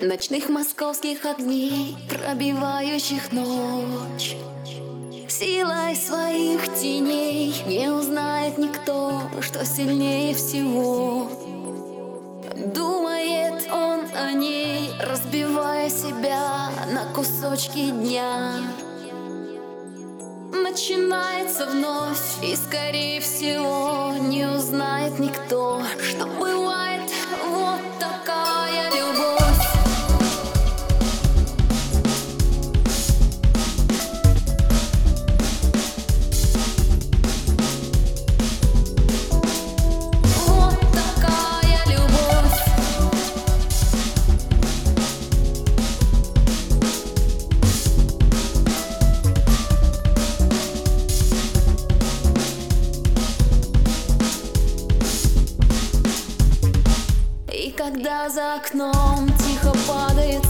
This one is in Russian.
Ночных московских огней, пробивающих ночь. Силой своих теней не узнает никто, что сильнее всего. Думает он о ней, разбивая себя на кусочки дня. Начинается вновь, и скорее всего не узнает никто, что бывает когда за окном тихо падает